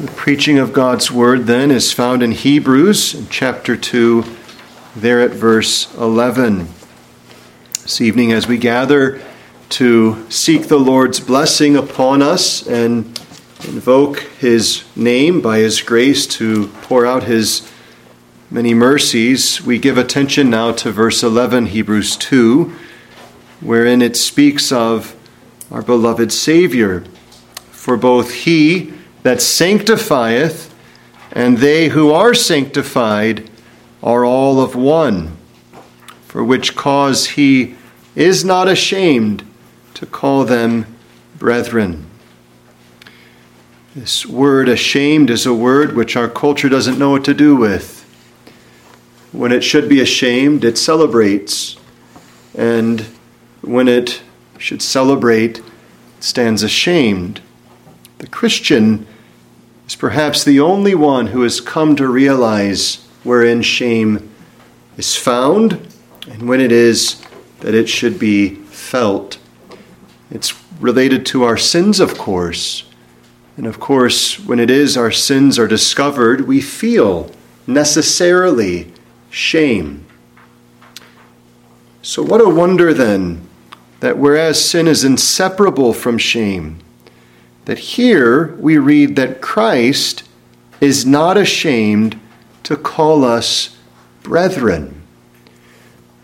The preaching of God's word then is found in Hebrews chapter 2, there at verse 11. This evening, as we gather to seek the Lord's blessing upon us and invoke his name by his grace to pour out his many mercies, we give attention now to verse 11, Hebrews 2, wherein it speaks of our beloved Savior. For both he that sanctifieth, and they who are sanctified are all of one, for which cause he is not ashamed to call them brethren. This word ashamed is a word which our culture doesn't know what to do with. When it should be ashamed, it celebrates. And when it should celebrate, it stands ashamed. The Christian is perhaps the only one who has come to realize wherein shame is found and when it is that it should be felt. It's related to our sins, of course. And of course, when it is our sins are discovered, we feel necessarily shame. So, what a wonder then that whereas sin is inseparable from shame, that here we read that Christ is not ashamed to call us brethren.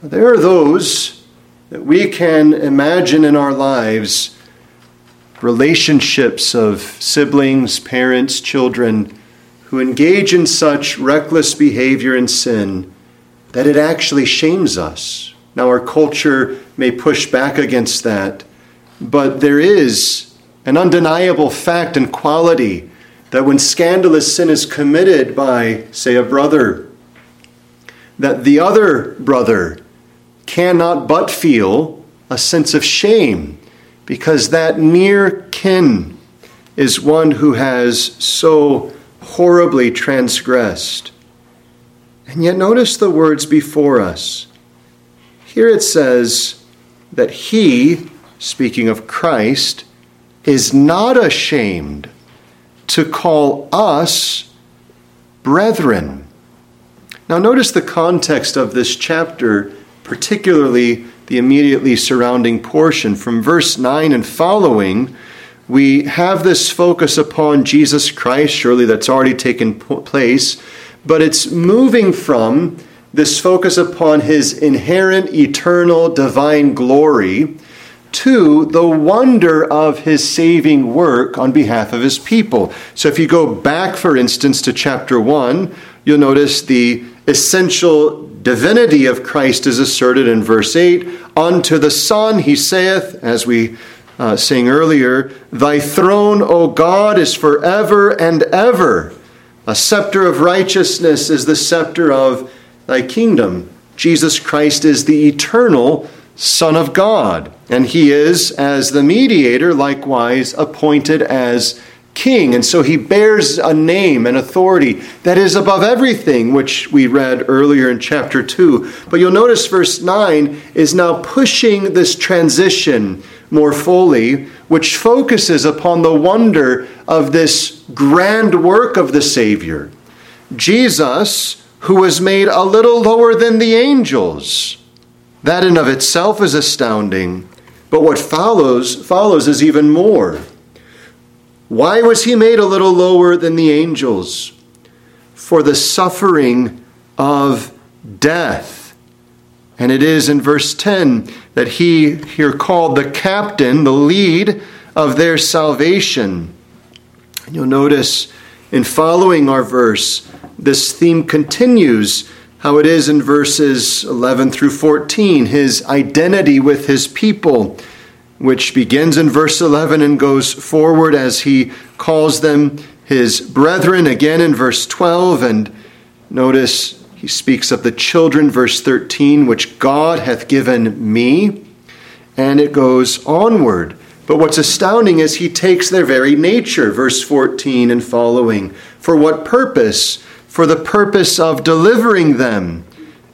There are those that we can imagine in our lives relationships of siblings, parents, children who engage in such reckless behavior and sin that it actually shames us. Now, our culture may push back against that, but there is an undeniable fact and quality that when scandalous sin is committed by, say, a brother, that the other brother cannot but feel a sense of shame because that near kin is one who has so horribly transgressed. And yet, notice the words before us. Here it says that he, speaking of Christ, is not ashamed to call us brethren. Now, notice the context of this chapter, particularly the immediately surrounding portion. From verse 9 and following, we have this focus upon Jesus Christ. Surely that's already taken place, but it's moving from this focus upon his inherent, eternal, divine glory to the wonder of his saving work on behalf of his people. So if you go back, for instance, to chapter 1, you'll notice the essential divinity of Christ is asserted in verse 8 Unto the Son he saith, as we uh, sang earlier, Thy throne, O God, is forever and ever. A scepter of righteousness is the scepter of thy kingdom. Jesus Christ is the eternal Son of God. And he is, as the mediator, likewise appointed as king. And so he bears a name and authority that is above everything, which we read earlier in chapter 2. But you'll notice verse 9 is now pushing this transition more fully, which focuses upon the wonder of this grand work of the Savior. Jesus, who was made a little lower than the angels that in of itself is astounding, but what follows follows is even more. Why was he made a little lower than the angels? For the suffering of death. And it is in verse 10 that he here called the captain, the lead of their salvation. And you'll notice in following our verse, this theme continues how it is in verses 11 through 14, his identity with his people, which begins in verse 11 and goes forward as he calls them his brethren, again in verse 12. And notice he speaks of the children, verse 13, which God hath given me. And it goes onward. But what's astounding is he takes their very nature, verse 14 and following. For what purpose? For the purpose of delivering them,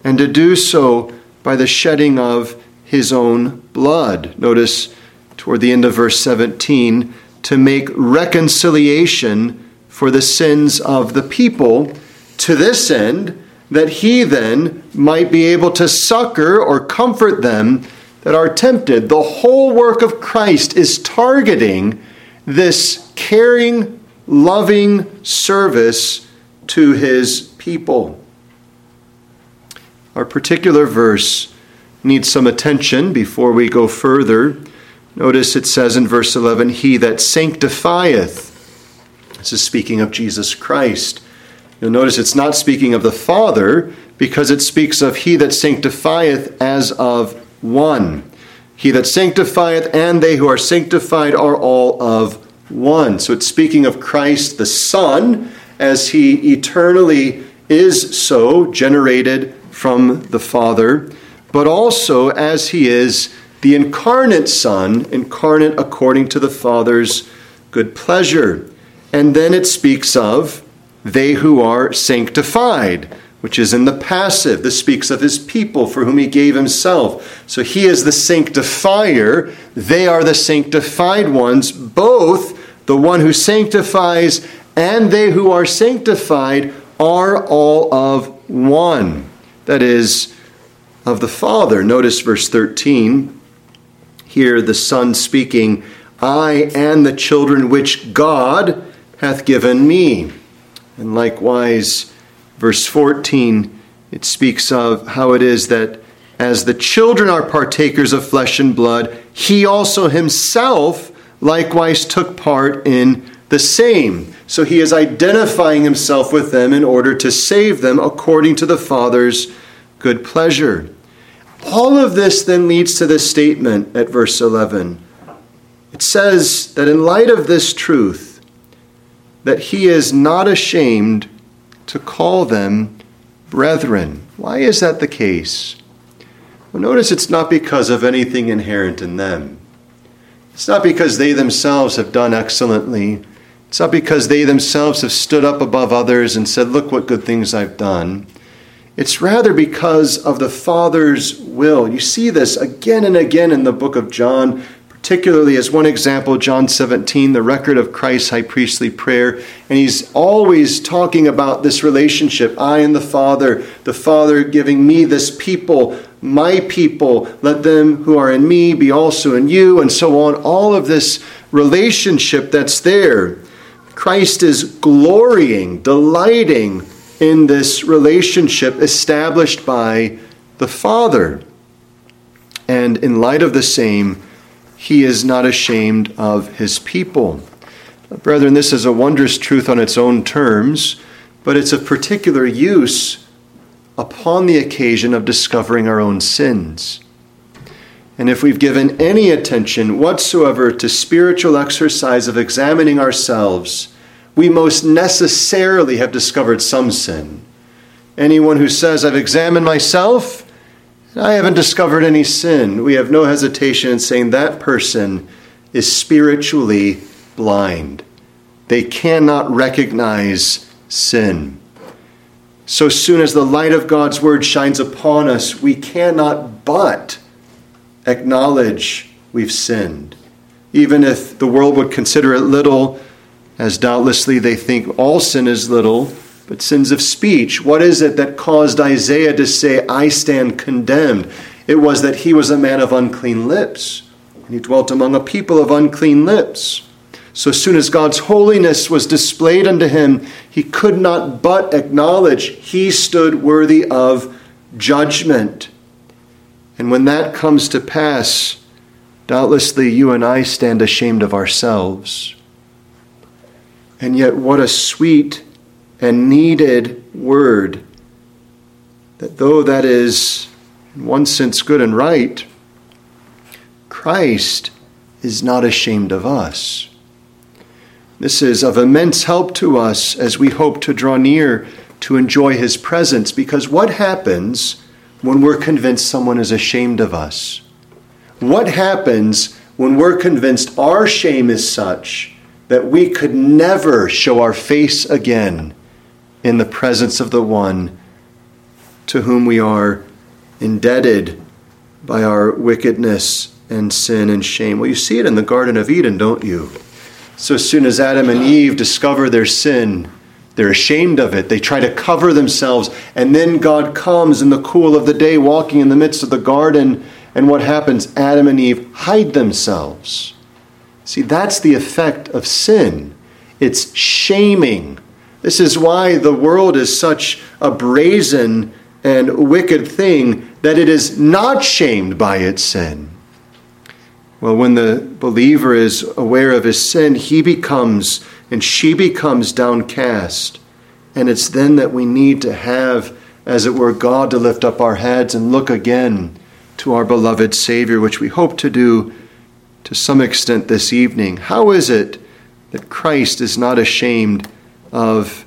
and to do so by the shedding of his own blood. Notice toward the end of verse 17 to make reconciliation for the sins of the people, to this end that he then might be able to succor or comfort them that are tempted. The whole work of Christ is targeting this caring, loving service to his people. Our particular verse needs some attention before we go further. Notice it says in verse 11, He that sanctifieth. This is speaking of Jesus Christ. You'll notice it's not speaking of the Father because it speaks of He that sanctifieth as of one. He that sanctifieth and they who are sanctified are all of one. So it's speaking of Christ the Son as He eternally is so generated from the Father, but also as He is the incarnate Son, incarnate according to the Father's good pleasure. And then it speaks of they who are sanctified, which is in the passive. This speaks of his people for whom he gave himself. So he is the sanctifier, they are the sanctified ones, both the one who sanctifies and they who are sanctified are all of one. That is, of the Father. Notice verse 13 here the Son speaking, I and the children which God hath given me. And likewise, verse 14, it speaks of how it is that as the children are partakers of flesh and blood, he also himself likewise took part in the same. So he is identifying himself with them in order to save them according to the Father's good pleasure. All of this then leads to this statement at verse 11. It says that in light of this truth, that he is not ashamed to call them brethren. Why is that the case? Well, notice it's not because of anything inherent in them. It's not because they themselves have done excellently. It's not because they themselves have stood up above others and said, Look what good things I've done. It's rather because of the Father's will. You see this again and again in the book of John, particularly as one example, John 17, the record of Christ's high priestly prayer. And he's always talking about this relationship I and the Father, the Father giving me this people, my people, let them who are in me be also in you, and so on. All of this relationship that's there. Christ is glorying, delighting in this relationship established by the Father. And in light of the same, he is not ashamed of his people. Brethren, this is a wondrous truth on its own terms, but it's of particular use upon the occasion of discovering our own sins. And if we've given any attention whatsoever to spiritual exercise of examining ourselves, we most necessarily have discovered some sin. Anyone who says, I've examined myself, I haven't discovered any sin, we have no hesitation in saying that person is spiritually blind. They cannot recognize sin. So soon as the light of God's word shines upon us, we cannot but acknowledge we've sinned. Even if the world would consider it little, as doubtlessly they think all sin is little, but sins of speech. What is it that caused Isaiah to say, I stand condemned? It was that he was a man of unclean lips, and he dwelt among a people of unclean lips. So soon as God's holiness was displayed unto him, he could not but acknowledge he stood worthy of judgment. And when that comes to pass, doubtlessly you and I stand ashamed of ourselves. And yet, what a sweet and needed word that though that is, in one sense, good and right, Christ is not ashamed of us. This is of immense help to us as we hope to draw near to enjoy his presence because what happens when we're convinced someone is ashamed of us? What happens when we're convinced our shame is such that we could never show our face again in the presence of the one to whom we are indebted by our wickedness and sin and shame. Well, you see it in the Garden of Eden, don't you? So as soon as Adam and Eve discover their sin, they're ashamed of it. They try to cover themselves. And then God comes in the cool of the day, walking in the midst of the garden. And what happens? Adam and Eve hide themselves. See, that's the effect of sin. It's shaming. This is why the world is such a brazen and wicked thing that it is not shamed by its sin. Well, when the believer is aware of his sin, he becomes and she becomes downcast. And it's then that we need to have, as it were, God to lift up our heads and look again to our beloved Savior, which we hope to do to some extent this evening. How is it that Christ is not ashamed of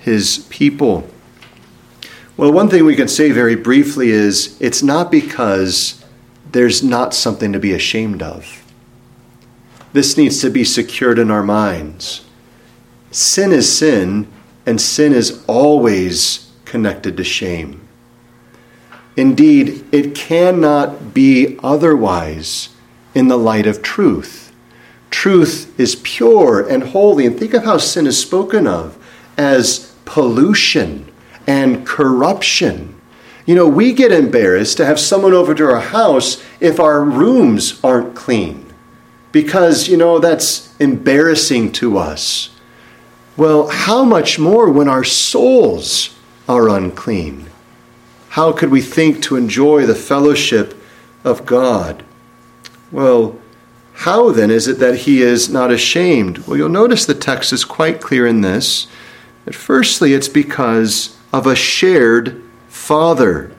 his people? Well, one thing we can say very briefly is it's not because there's not something to be ashamed of. This needs to be secured in our minds. Sin is sin, and sin is always connected to shame. Indeed, it cannot be otherwise in the light of truth. Truth is pure and holy, and think of how sin is spoken of as pollution and corruption. You know, we get embarrassed to have someone over to our house if our rooms aren't clean because, you know, that's embarrassing to us. Well, how much more when our souls are unclean? How could we think to enjoy the fellowship of God? Well, how then is it that he is not ashamed? Well, you'll notice the text is quite clear in this. That firstly, it's because of a shared Father.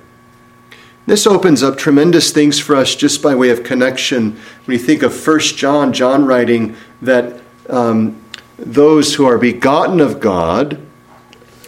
This opens up tremendous things for us just by way of connection. When you think of First John, John writing that um, those who are begotten of God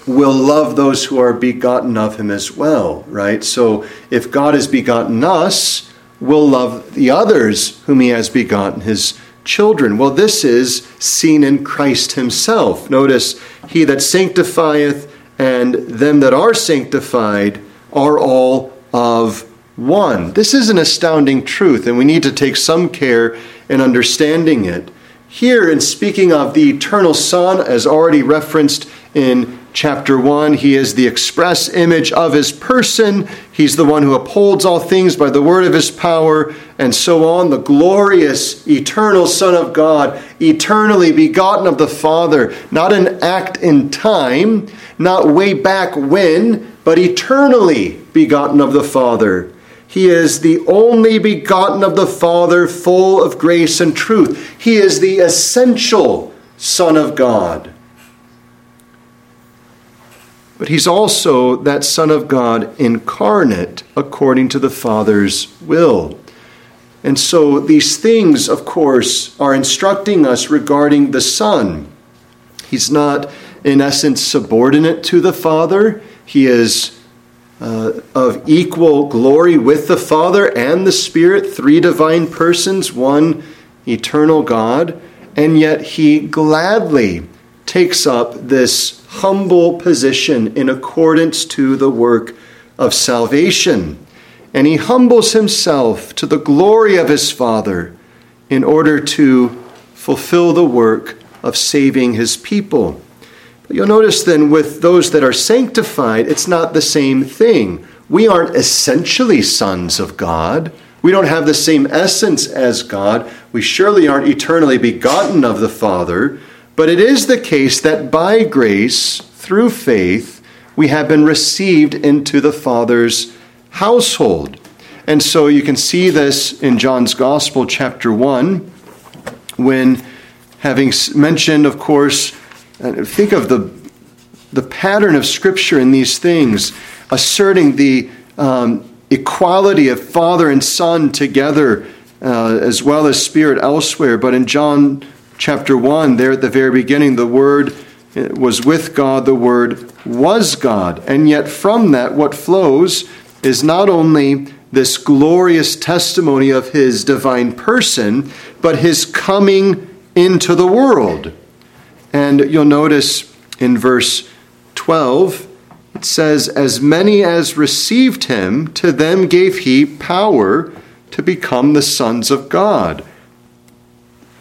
will love those who are begotten of him as well, right? So if God has begotten us, we'll love the others whom he has begotten, his children. Well, this is seen in Christ himself. Notice, he that sanctifieth and them that are sanctified are all of one. This is an astounding truth, and we need to take some care in understanding it. Here, in speaking of the eternal Son, as already referenced in chapter 1, he is the express image of his person. He's the one who upholds all things by the word of his power, and so on. The glorious, eternal Son of God, eternally begotten of the Father, not an act in time, not way back when, but eternally begotten of the Father. He is the only begotten of the Father, full of grace and truth. He is the essential Son of God. But he's also that Son of God incarnate according to the Father's will. And so these things, of course, are instructing us regarding the Son. He's not in essence, subordinate to the Father. He is uh, of equal glory with the Father and the Spirit, three divine persons, one eternal God, and yet he gladly takes up this humble position in accordance to the work of salvation. And he humbles himself to the glory of his Father in order to fulfill the work of saving his people. But You'll notice then with those that are sanctified, it's not the same thing. We aren't essentially sons of God. We don't have the same essence as God. We surely aren't eternally begotten of the Father. But it is the case that by grace, through faith, we have been received into the Father's household. And so you can see this in John's Gospel, chapter 1, when having mentioned, of course, think of the, the pattern of Scripture in these things, asserting the um, equality of Father and Son together, uh, as well as Spirit elsewhere. But in John chapter 1, there at the very beginning, the Word uh, was with God, the Word was God. And yet, from that, what flows is not only this glorious testimony of His divine person, but His coming into the world. And you'll notice in verse 12, it says, As many as received him, to them gave he power to become the sons of God.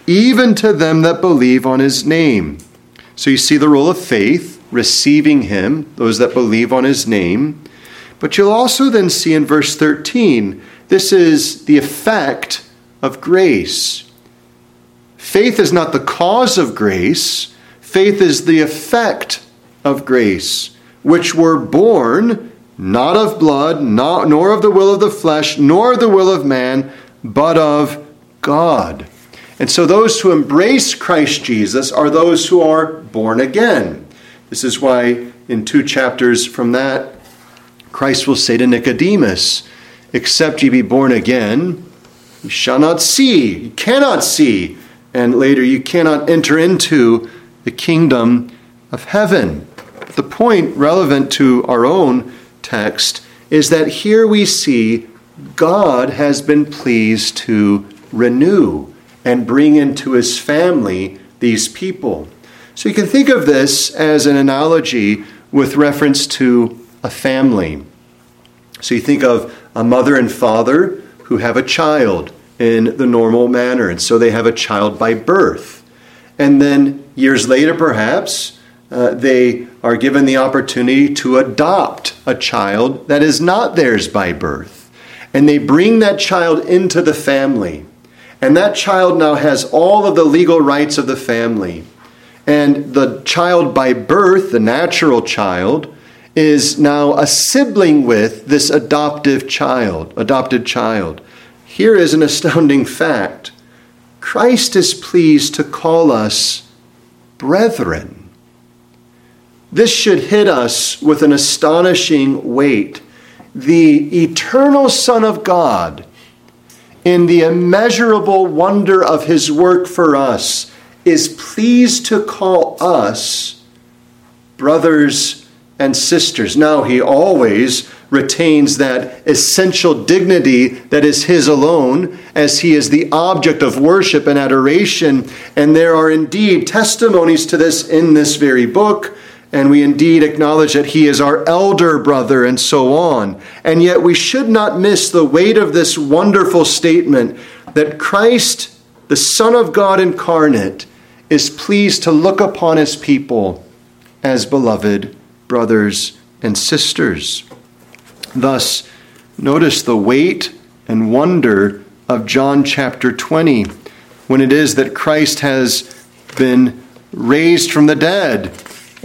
Even to them that believe on his name. So you see the role of faith, receiving him, those that believe on his name. But you'll also then see in verse 13, this is the effect of grace. Faith is not the cause of grace, faith is the effect of grace, which were born not of blood, not, nor of the will of the flesh, nor the will of man, but of God. And so those who embrace Christ Jesus are those who are born again. This is why in two chapters from that, Christ will say to Nicodemus, Except ye be born again, you shall not see, you cannot see, and later you cannot enter into the kingdom of heaven. The point relevant to our own text is that here we see God has been pleased to renew and bring into his family these people. So you can think of this as an analogy with reference to a family. So you think of a mother and father who have a child in the normal manner, and so they have a child by birth. And then years later, perhaps, uh, they are given the opportunity to adopt a child that is not theirs by birth. And they bring that child into the family. And that child now has all of the legal rights of the family. And the child by birth, the natural child, is now a sibling with this adoptive child, adopted child. Here is an astounding fact. Christ is pleased to call us brethren. This should hit us with an astonishing weight. The eternal Son of God, in the immeasurable wonder of his work for us, is pleased to call us brothers and sisters. Now, he always retains that essential dignity that is his alone, as he is the object of worship and adoration. And there are indeed testimonies to this in this very book and we indeed acknowledge that he is our elder brother and so on. And yet we should not miss the weight of this wonderful statement that Christ, the Son of God incarnate, is pleased to look upon his people as beloved brothers and sisters. Thus, notice the weight and wonder of John chapter 20 when it is that Christ has been raised from the dead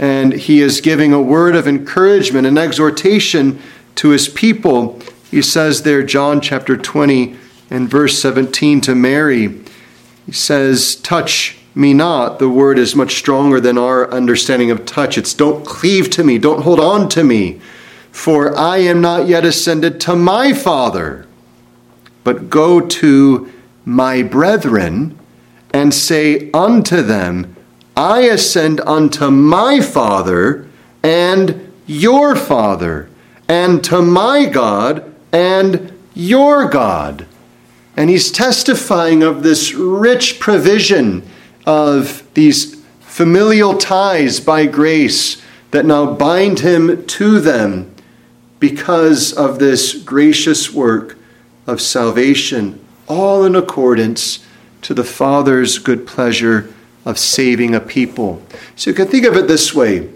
and he is giving a word of encouragement and exhortation to his people. He says there, John chapter 20 and verse 17 to Mary, he says, Touch me not. The word is much stronger than our understanding of touch. It's don't cleave to me, don't hold on to me, for I am not yet ascended to my Father, but go to my brethren and say unto them, I ascend unto my Father and your Father, and to my God and your God. And he's testifying of this rich provision of these familial ties by grace that now bind him to them because of this gracious work of salvation, all in accordance to the Father's good pleasure of saving a people. So you can think of it this way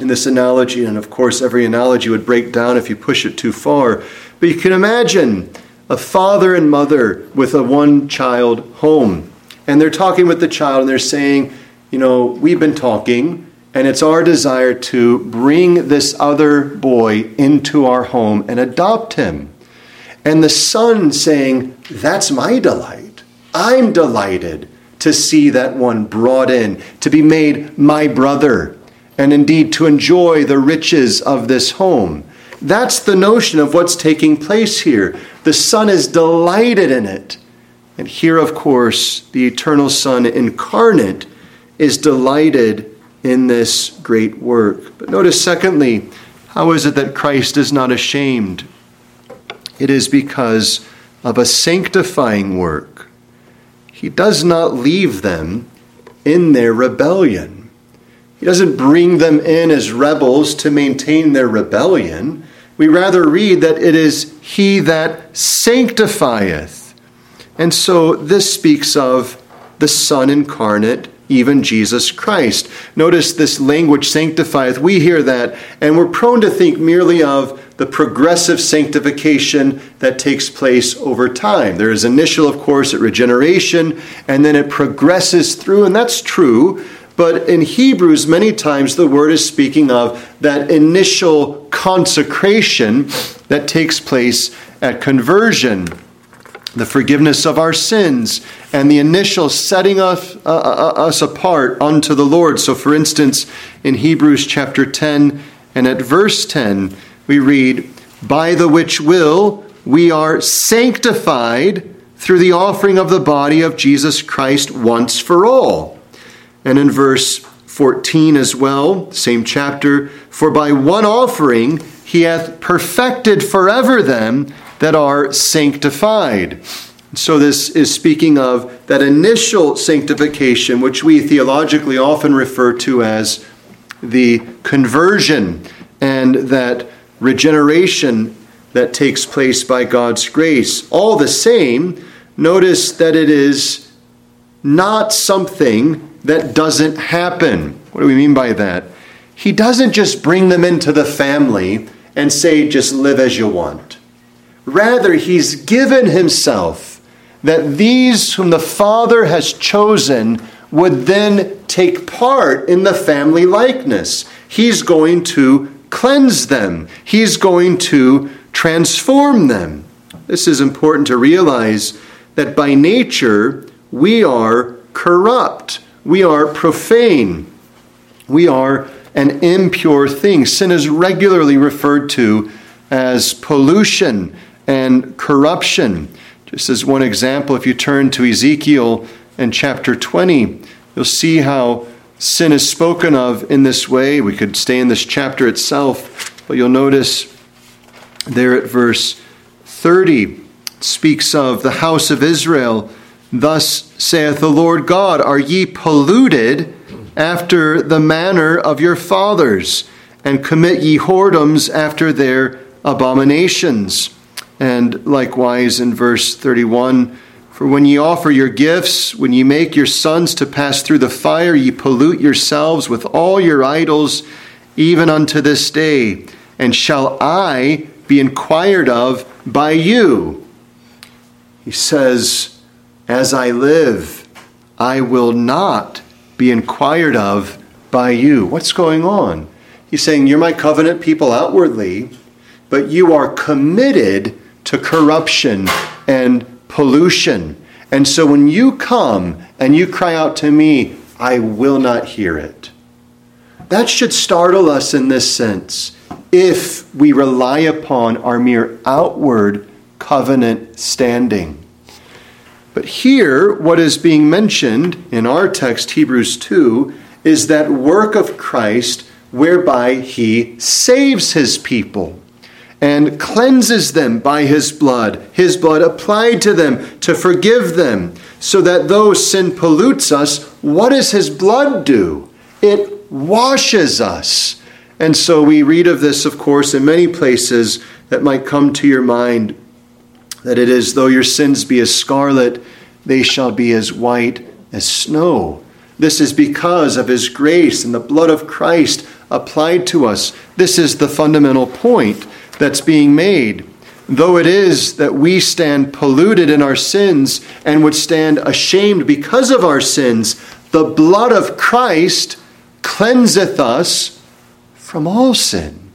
in this analogy, and of course, every analogy would break down if you push it too far. But you can imagine a father and mother with a one child home, and they're talking with the child and they're saying, You know, we've been talking. And it's our desire to bring this other boy into our home and adopt him. And the son saying, That's my delight. I'm delighted to see that one brought in, to be made my brother, and indeed to enjoy the riches of this home. That's the notion of what's taking place here. The Son is delighted in it. And here, of course, the eternal Son incarnate is delighted in this great work. But notice, secondly, how is it that Christ is not ashamed? It is because of a sanctifying work. He does not leave them in their rebellion. He doesn't bring them in as rebels to maintain their rebellion. We rather read that it is He that sanctifieth. And so this speaks of the Son incarnate, even Jesus Christ. Notice this language sanctifieth. We hear that, and we're prone to think merely of the progressive sanctification that takes place over time. There is initial, of course, at regeneration, and then it progresses through, and that's true. But in Hebrews, many times the word is speaking of that initial consecration that takes place at conversion the forgiveness of our sins, and the initial setting us, uh, uh, uh, us apart unto the Lord. So, for instance, in Hebrews chapter 10 and at verse 10, we read, By the which will we are sanctified through the offering of the body of Jesus Christ once for all. And in verse 14 as well, same chapter, For by one offering he hath perfected forever them that are sanctified. So, this is speaking of that initial sanctification, which we theologically often refer to as the conversion and that regeneration that takes place by God's grace. All the same, notice that it is not something that doesn't happen. What do we mean by that? He doesn't just bring them into the family and say, just live as you want. Rather, he's given himself that these whom the Father has chosen would then take part in the family likeness. He's going to cleanse them, he's going to transform them. This is important to realize that by nature we are corrupt, we are profane, we are an impure thing. Sin is regularly referred to as pollution and corruption. Just as one example, if you turn to Ezekiel in chapter 20, you'll see how sin is spoken of in this way. We could stay in this chapter itself, but you'll notice there at verse 30 speaks of the house of Israel. Thus saith the Lord God, Are ye polluted after the manner of your fathers, and commit ye whoredoms after their abominations? And likewise in verse 31 For when ye offer your gifts, when ye make your sons to pass through the fire, ye pollute yourselves with all your idols, even unto this day. And shall I be inquired of by you? He says, As I live, I will not be inquired of by you. What's going on? He's saying, You're my covenant people outwardly, but you are committed to corruption and pollution. And so when you come and you cry out to me, I will not hear it. That should startle us in this sense if we rely upon our mere outward covenant standing. But here, what is being mentioned in our text, Hebrews 2, is that work of Christ whereby he saves his people and cleanses them by his blood, his blood applied to them to forgive them, so that though sin pollutes us, what does his blood do? It washes us. And so we read of this, of course, in many places that might come to your mind that it is, though your sins be as scarlet, they shall be as white as snow. This is because of his grace and the blood of Christ applied to us. This is the fundamental point that's being made. Though it is that we stand polluted in our sins and would stand ashamed because of our sins, the blood of Christ cleanseth us from all sin.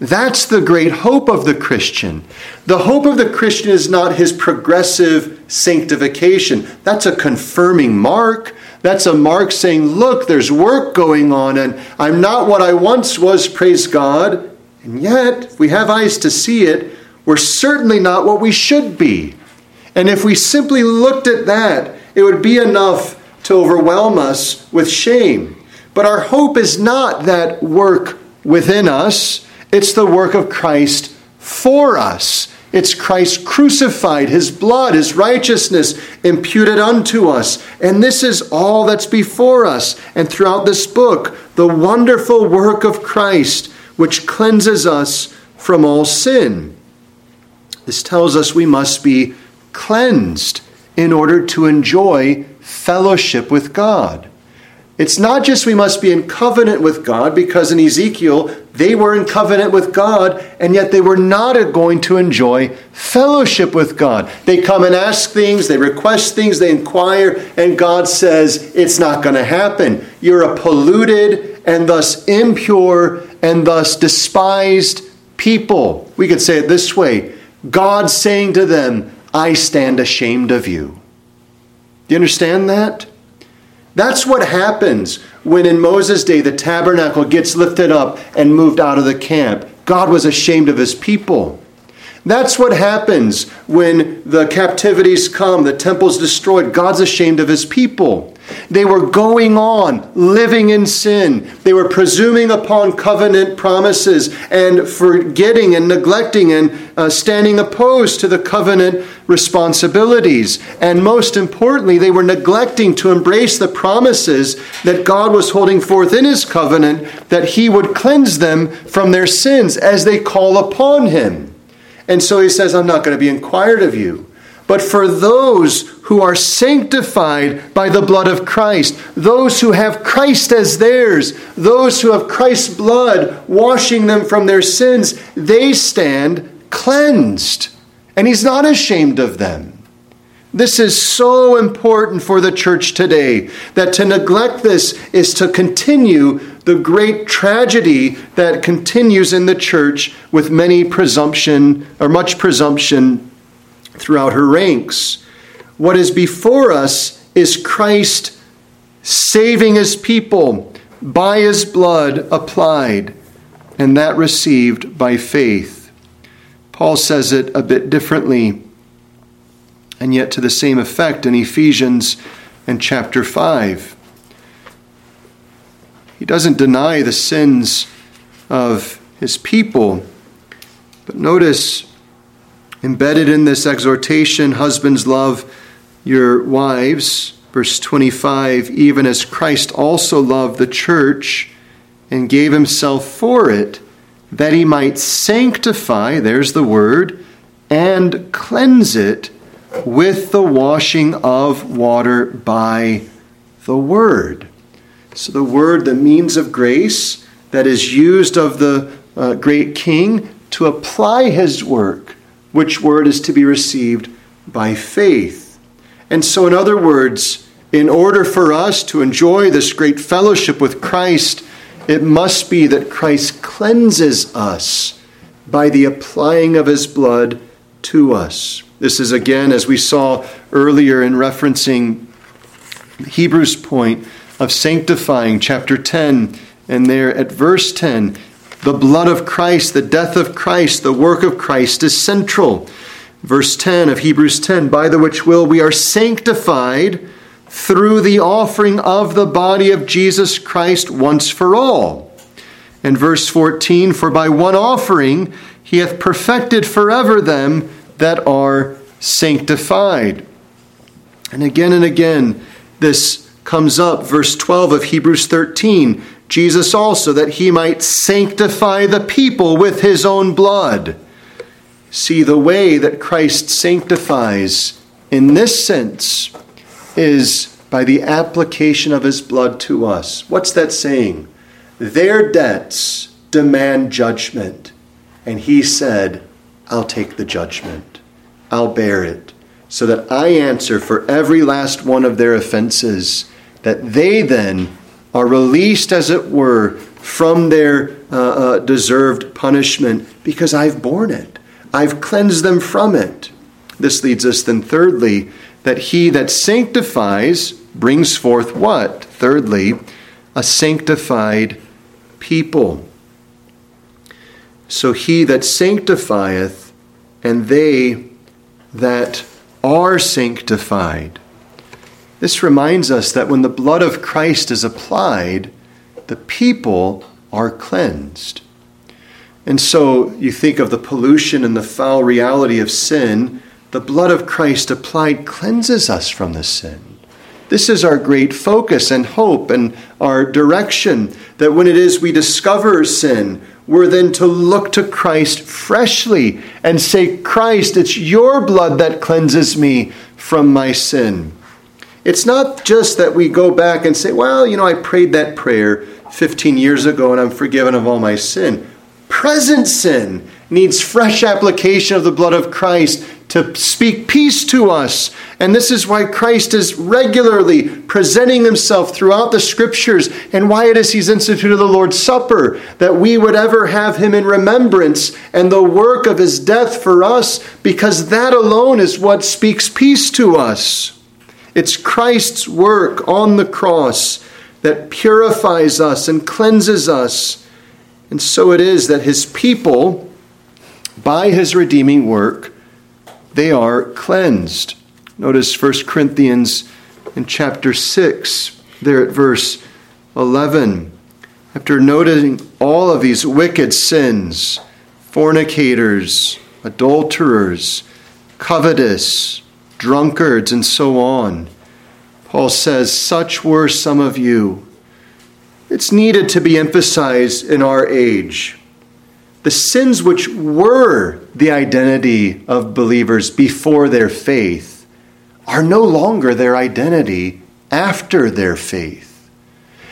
That's the great hope of the Christian. The hope of the Christian is not his progressive sanctification. That's a confirming mark. That's a mark saying, look, there's work going on, and I'm not what I once was, praise God. And yet, if we have eyes to see it, we're certainly not what we should be. And if we simply looked at that, it would be enough to overwhelm us with shame. But our hope is not that work within us, it's the work of Christ for us. It's Christ crucified, his blood, his righteousness imputed unto us. And this is all that's before us. And throughout this book, the wonderful work of Christ which cleanses us from all sin. This tells us we must be cleansed in order to enjoy fellowship with God. It's not just we must be in covenant with God, because in Ezekiel, they were in covenant with God, and yet they were not going to enjoy fellowship with God. They come and ask things, they request things, they inquire, and God says, It's not going to happen. You're a polluted and thus impure and thus despised people. We could say it this way God saying to them, I stand ashamed of you. Do you understand that? That's what happens when in Moses' day the tabernacle gets lifted up and moved out of the camp. God was ashamed of his people. That's what happens when the captivities come, the temple's destroyed. God's ashamed of his people. They were going on, living in sin. They were presuming upon covenant promises and forgetting and neglecting and uh, standing opposed to the covenant responsibilities. And most importantly, they were neglecting to embrace the promises that God was holding forth in his covenant that he would cleanse them from their sins as they call upon him. And so he says, I'm not going to be inquired of you. But for those who are sanctified by the blood of Christ, those who have Christ as theirs, those who have Christ's blood washing them from their sins, they stand cleansed. And he's not ashamed of them. This is so important for the church today that to neglect this is to continue the great tragedy that continues in the church with many presumption or much presumption throughout her ranks. What is before us is Christ saving his people by his blood applied, and that received by faith. Paul says it a bit differently, and yet to the same effect in Ephesians and chapter 5. He doesn't deny the sins of his people, but notice Embedded in this exhortation, husbands, love your wives. Verse 25, even as Christ also loved the church and gave himself for it, that he might sanctify, there's the word, and cleanse it with the washing of water by the word. So, the word, the means of grace that is used of the uh, great king to apply his work which word is to be received by faith. And so, in other words, in order for us to enjoy this great fellowship with Christ, it must be that Christ cleanses us by the applying of his blood to us. This is again, as we saw earlier in referencing Hebrews' point of sanctifying, chapter 10, and there at verse 10, the blood of Christ, the death of Christ, the work of Christ is central. Verse 10 of Hebrews 10 By the which will we are sanctified through the offering of the body of Jesus Christ once for all. And verse 14 For by one offering he hath perfected forever them that are sanctified. And again and again, this comes up. Verse 12 of Hebrews 13 Jesus also, that he might sanctify the people with his own blood. See, the way that Christ sanctifies in this sense is by the application of his blood to us. What's that saying? Their debts demand judgment. And he said, I'll take the judgment, I'll bear it, so that I answer for every last one of their offenses, that they then are released, as it were, from their uh, uh, deserved punishment because I've borne it. I've cleansed them from it. This leads us then, thirdly, that he that sanctifies brings forth what? Thirdly, a sanctified people. So he that sanctifieth, and they that are sanctified. This reminds us that when the blood of Christ is applied, the people are cleansed. And so you think of the pollution and the foul reality of sin, the blood of Christ applied cleanses us from the sin. This is our great focus and hope and our direction that when it is we discover sin, we're then to look to Christ freshly and say, Christ, it's your blood that cleanses me from my sin. It's not just that we go back and say, well, you know, I prayed that prayer 15 years ago and I'm forgiven of all my sin. Present sin needs fresh application of the blood of Christ to speak peace to us. And this is why Christ is regularly presenting himself throughout the scriptures and why it is he's instituted the Lord's Supper, that we would ever have him in remembrance and the work of his death for us, because that alone is what speaks peace to us. It's Christ's work on the cross that purifies us and cleanses us. And so it is that his people, by his redeeming work, they are cleansed. Notice 1 Corinthians in chapter 6, there at verse 11. After noting all of these wicked sins, fornicators, adulterers, covetous, drunkards, and so on, Paul says, Such were some of you. It's needed to be emphasized in our age the sins which were the identity of believers before their faith are no longer their identity after their faith.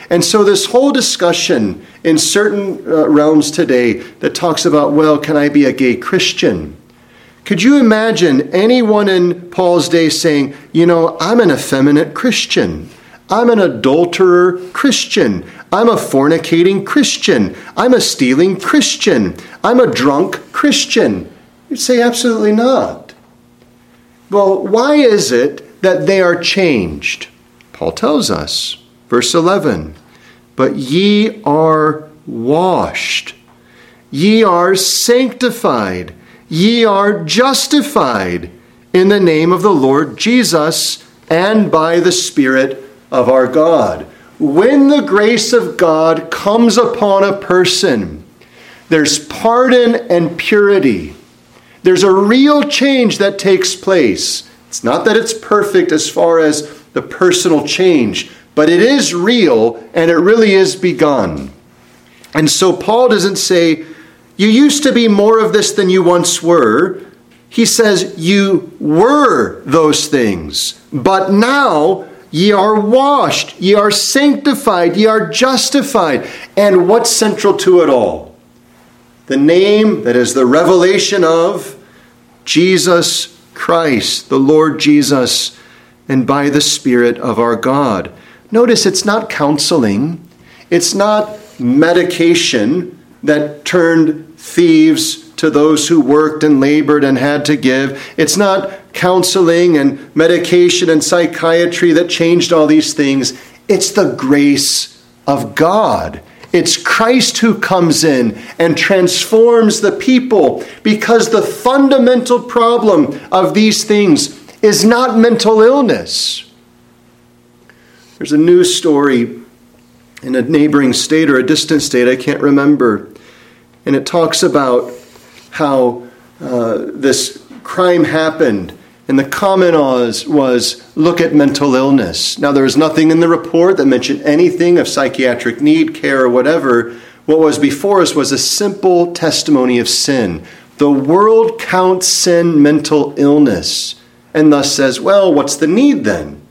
And so, this whole discussion in certain uh, realms today that talks about, well, can I be a gay Christian? Could you imagine anyone in Paul's day saying, you know, I'm an effeminate Christian? I'm an adulterer Christian. I'm a fornicating Christian. I'm a stealing Christian. I'm a drunk Christian. You'd say, absolutely not. Well, why is it that they are changed? Paul tells us, verse 11, but ye are washed, ye are sanctified, ye are justified in the name of the Lord Jesus and by the Spirit of our God. When the grace of God comes upon a person, there's pardon and purity. There's a real change that takes place. It's not that it's perfect as far as the personal change, but it is real and it really is begun. And so Paul doesn't say, You used to be more of this than you once were. He says, You were those things, but now Ye are washed, ye are sanctified, ye are justified. And what's central to it all? The name that is the revelation of Jesus Christ, the Lord Jesus, and by the Spirit of our God. Notice it's not counseling, it's not medication that turned thieves to those who worked and labored and had to give. It's not counseling and medication and psychiatry that changed all these things. It's the grace of God. It's Christ who comes in and transforms the people because the fundamental problem of these things is not mental illness. There's a news story in a neighboring state or a distant state, I can't remember, and it talks about how uh, this crime happened. And the comment was, was look at mental illness. Now, there was nothing in the report that mentioned anything of psychiatric need, care, or whatever. What was before us was a simple testimony of sin. The world counts sin mental illness and thus says, well, what's the need then?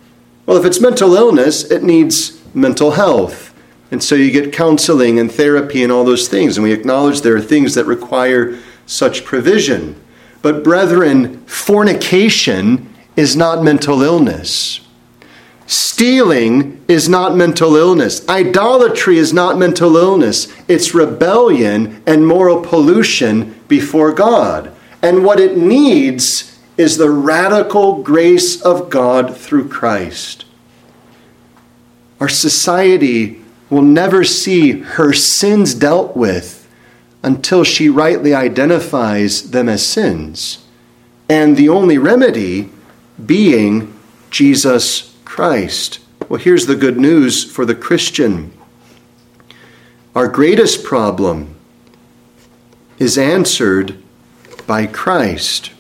Well, if it's mental illness, it needs mental health. And so you get counseling and therapy and all those things. And we acknowledge there are things that require such provision. But, brethren, fornication is not mental illness. Stealing is not mental illness. Idolatry is not mental illness. It's rebellion and moral pollution before God. And what it needs is the radical grace of God through Christ. Our society will never see her sins dealt with until she rightly identifies them as sins. And the only remedy being Jesus Christ. Well, here's the good news for the Christian. Our greatest problem is answered by Christ.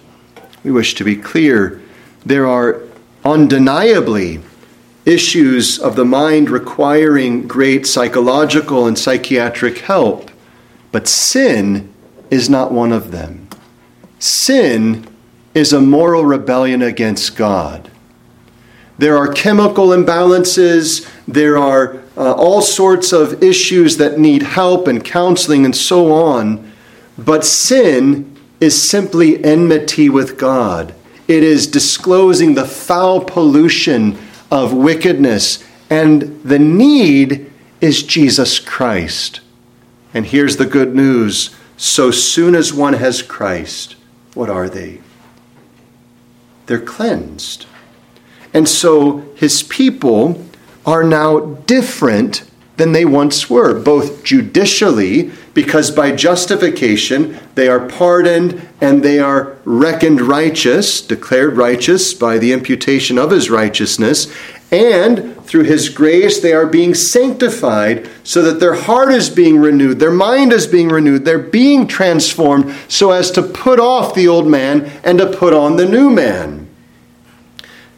We wish to be clear. There are undeniably issues of the mind requiring great psychological and psychiatric help. But sin is not one of them. Sin is a moral rebellion against God. there are chemical imbalances, there are uh, all sorts of issues that need help and counseling and so on. But sin is simply enmity with God. It is disclosing the foul pollution of wickedness, and the need is Jesus Christ. And here's the good news so soon as one has Christ, what are they? They're cleansed. And so his people are now different than they once were, both judicially, because by justification they are pardoned and they are reckoned righteous, declared righteous by the imputation of his righteousness, and through his grace they are being sanctified so that their heart is being renewed, their mind is being renewed, they're being transformed so as to put off the old man and to put on the new man.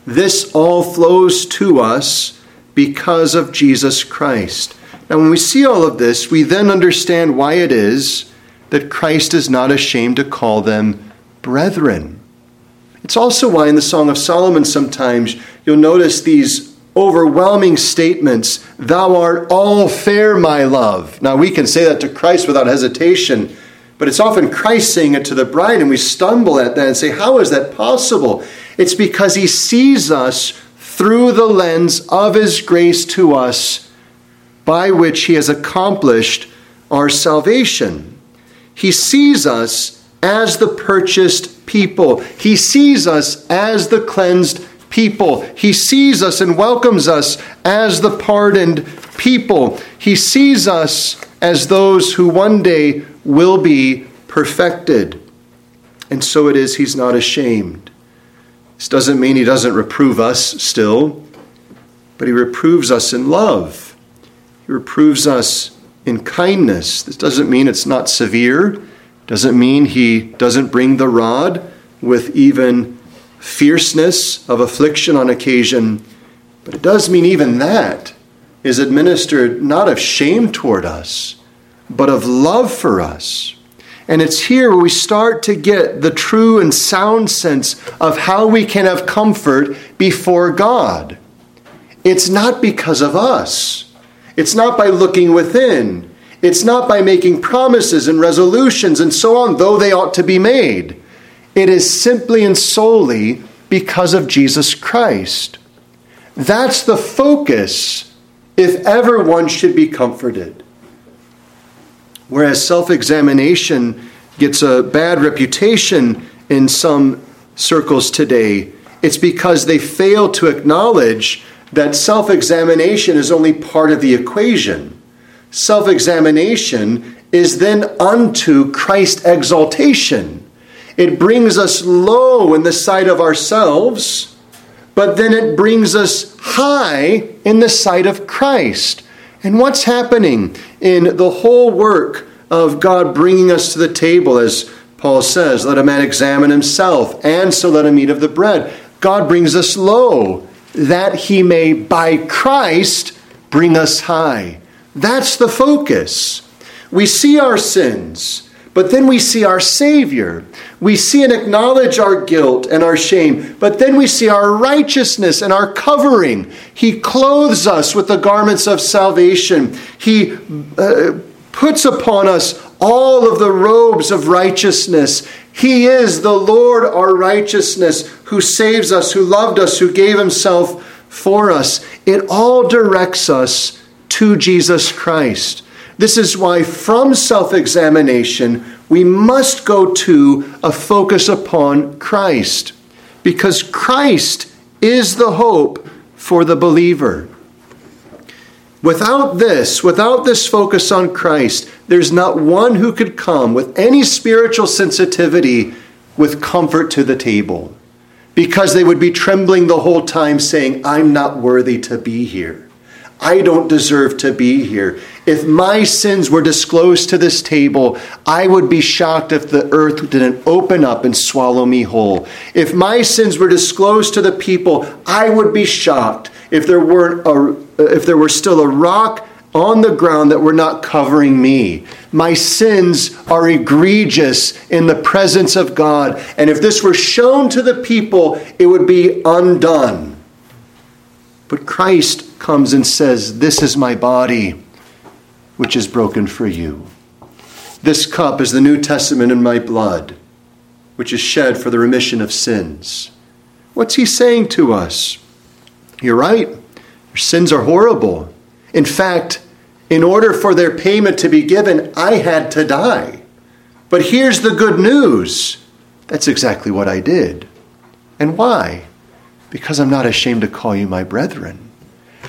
This all flows to us because of Jesus Christ. Now, when we see all of this, we then understand why it is that Christ is not ashamed to call them brethren. It's also why in the Song of Solomon sometimes you'll notice these overwhelming statements Thou art all fair, my love. Now, we can say that to Christ without hesitation, but it's often Christ saying it to the bride, and we stumble at that and say, How is that possible? It's because he sees us through the lens of his grace to us, by which he has accomplished our salvation. He sees us as the purchased people, he sees us as the cleansed people. He sees us and welcomes us as the pardoned people. He sees us as those who one day will be perfected. And so it is, he's not ashamed. This doesn't mean he doesn't reprove us still, but he reproves us in love. He reproves us in kindness. This doesn't mean it's not severe, doesn't mean he doesn't bring the rod with even fierceness of affliction on occasion, but it does mean even that is administered not of shame toward us, but of love for us. And it's here where we start to get the true and sound sense of how we can have comfort before God. It's not because of us, it's not by looking within, it's not by making promises and resolutions and so on, though they ought to be made. It is simply and solely because of Jesus Christ. That's the focus if ever one should be comforted. Whereas self examination gets a bad reputation in some circles today, it's because they fail to acknowledge that self examination is only part of the equation. Self examination is then unto Christ exaltation. It brings us low in the sight of ourselves, but then it brings us high in the sight of Christ. And what's happening in the whole work of God bringing us to the table, as Paul says, let a man examine himself, and so let him eat of the bread. God brings us low, that he may, by Christ, bring us high. That's the focus. We see our sins, but then we see our Savior. We see and acknowledge our guilt and our shame, but then we see our righteousness and our covering. He clothes us with the garments of salvation. He uh, puts upon us all of the robes of righteousness. He is the Lord our righteousness, who saves us, who loved us, who gave himself for us. It all directs us to Jesus Christ. This is why, from self examination, we must go to a focus upon Christ, because Christ is the hope for the believer. Without this, without this focus on Christ, there's not one who could come with any spiritual sensitivity with comfort to the table because they would be trembling the whole time saying, I'm not worthy to be here. I don't deserve to be here. If my sins were disclosed to this table, I would be shocked if the earth didn't open up and swallow me whole. If my sins were disclosed to the people, I would be shocked if there weren't a, if there were still a rock on the ground that were not covering me. My sins are egregious in the presence of God, and if this were shown to the people, it would be undone. But Christ comes and says, This is my body, which is broken for you. This cup is the New Testament in my blood, which is shed for the remission of sins. What's he saying to us? You're right. Your sins are horrible. In fact, in order for their payment to be given, I had to die. But here's the good news that's exactly what I did. And why? Because I'm not ashamed to call you my brethren.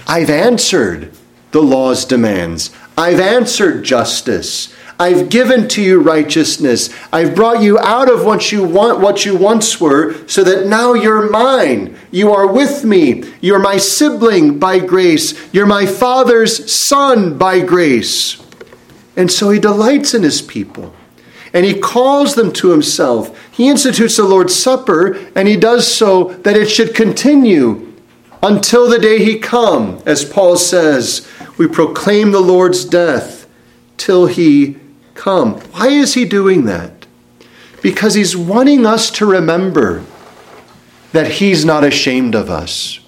I've answered the law's demands, I've answered justice. I've given to you righteousness. I've brought you out of what you want, what you once were, so that now you're mine. You are with me. You're my sibling by grace. You're my father's son by grace. And so he delights in his people. And he calls them to himself. He institutes the Lord's Supper, and he does so that it should continue until the day he come. As Paul says, we proclaim the Lord's death till he come. Why is he doing that? Because he's wanting us to remember that he's not ashamed of us.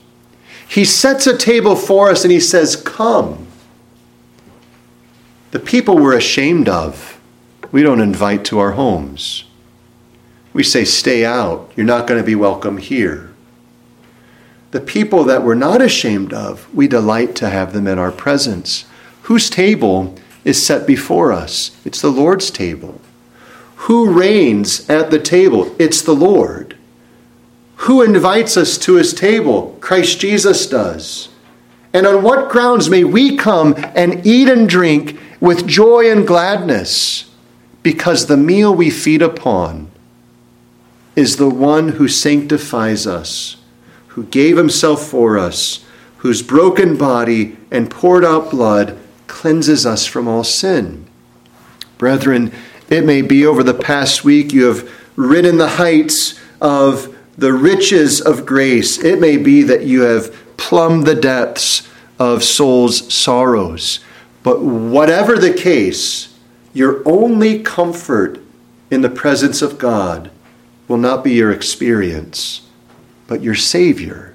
He sets a table for us and he says, Come. The people we're ashamed of, we don't invite to our homes. We say, Stay out. You're not going to be welcome here. The people that we're not ashamed of, we delight to have them in our presence. Whose table is set before us. It's the Lord's table. Who reigns at the table? It's the Lord. Who invites us to his table? Christ Jesus does. And on what grounds may we come and eat and drink with joy and gladness? Because the meal we feed upon is the one who sanctifies us, who gave himself for us, whose broken body and poured out blood cleanses us from all sin. Brethren, it may be over the past week you have ridden the heights of the riches of grace. It may be that you have plumbed the depths of soul's sorrows. But whatever the case, your only comfort in the presence of God will not be your experience, but your Savior.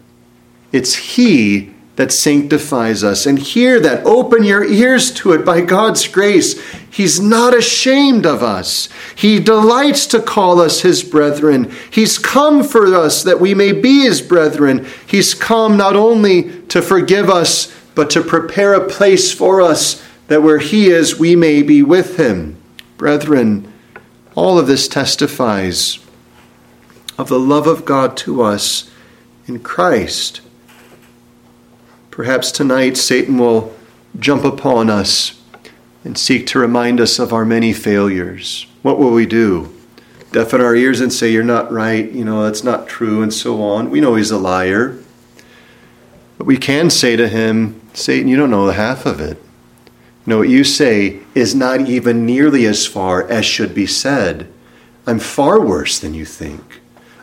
It's He that sanctifies us. And hear that. Open your ears to it by God's grace. He's not ashamed of us. He delights to call us his brethren. He's come for us that we may be his brethren. He's come not only to forgive us, but to prepare a place for us that where he is, we may be with him. Brethren, all of this testifies of the love of God to us in Christ. Perhaps tonight Satan will jump upon us and seek to remind us of our many failures. What will we do? Deafen our ears and say, You're not right, you know, that's not true, and so on. We know he's a liar. But we can say to him, Satan, you don't know the half of it. You know, what you say is not even nearly as far as should be said. I'm far worse than you think.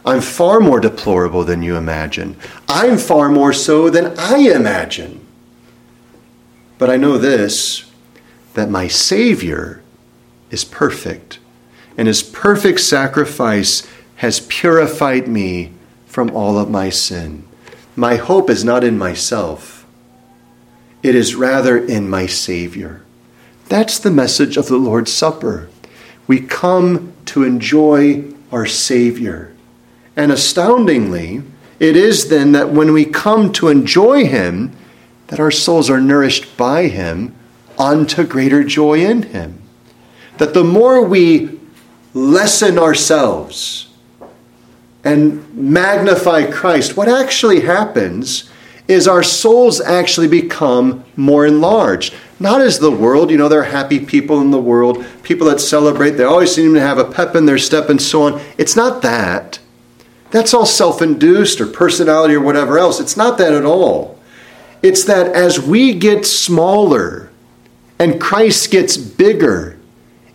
I'm far more deplorable than you imagine. I'm far more so than I imagine. But I know this that my Savior is perfect, and his perfect sacrifice has purified me from all of my sin. My hope is not in myself, it is rather in my Savior. That's the message of the Lord's Supper. We come to enjoy our Savior. And astoundingly, it is then that when we come to enjoy Him, that our souls are nourished by Him unto greater joy in Him. That the more we lessen ourselves and magnify Christ, what actually happens is our souls actually become more enlarged. Not as the world, you know, there are happy people in the world, people that celebrate, they always seem to have a pep in their step and so on. It's not that. That's all self induced or personality or whatever else. It's not that at all. It's that as we get smaller and Christ gets bigger,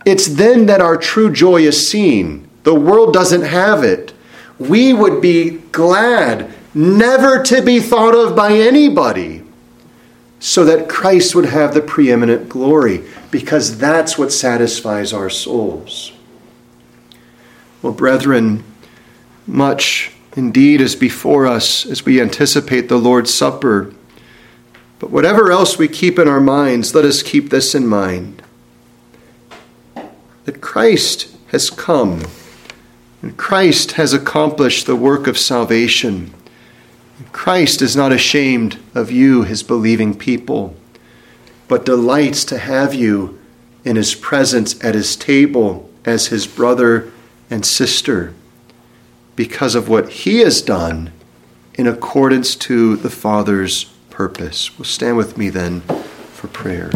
it's then that our true joy is seen. The world doesn't have it. We would be glad never to be thought of by anybody so that Christ would have the preeminent glory because that's what satisfies our souls. Well, brethren, much indeed is before us as we anticipate the Lord's Supper. But whatever else we keep in our minds, let us keep this in mind that Christ has come and Christ has accomplished the work of salvation. Christ is not ashamed of you, his believing people, but delights to have you in his presence at his table as his brother and sister because of what he has done in accordance to the Father's purpose. Will stand with me then for prayer.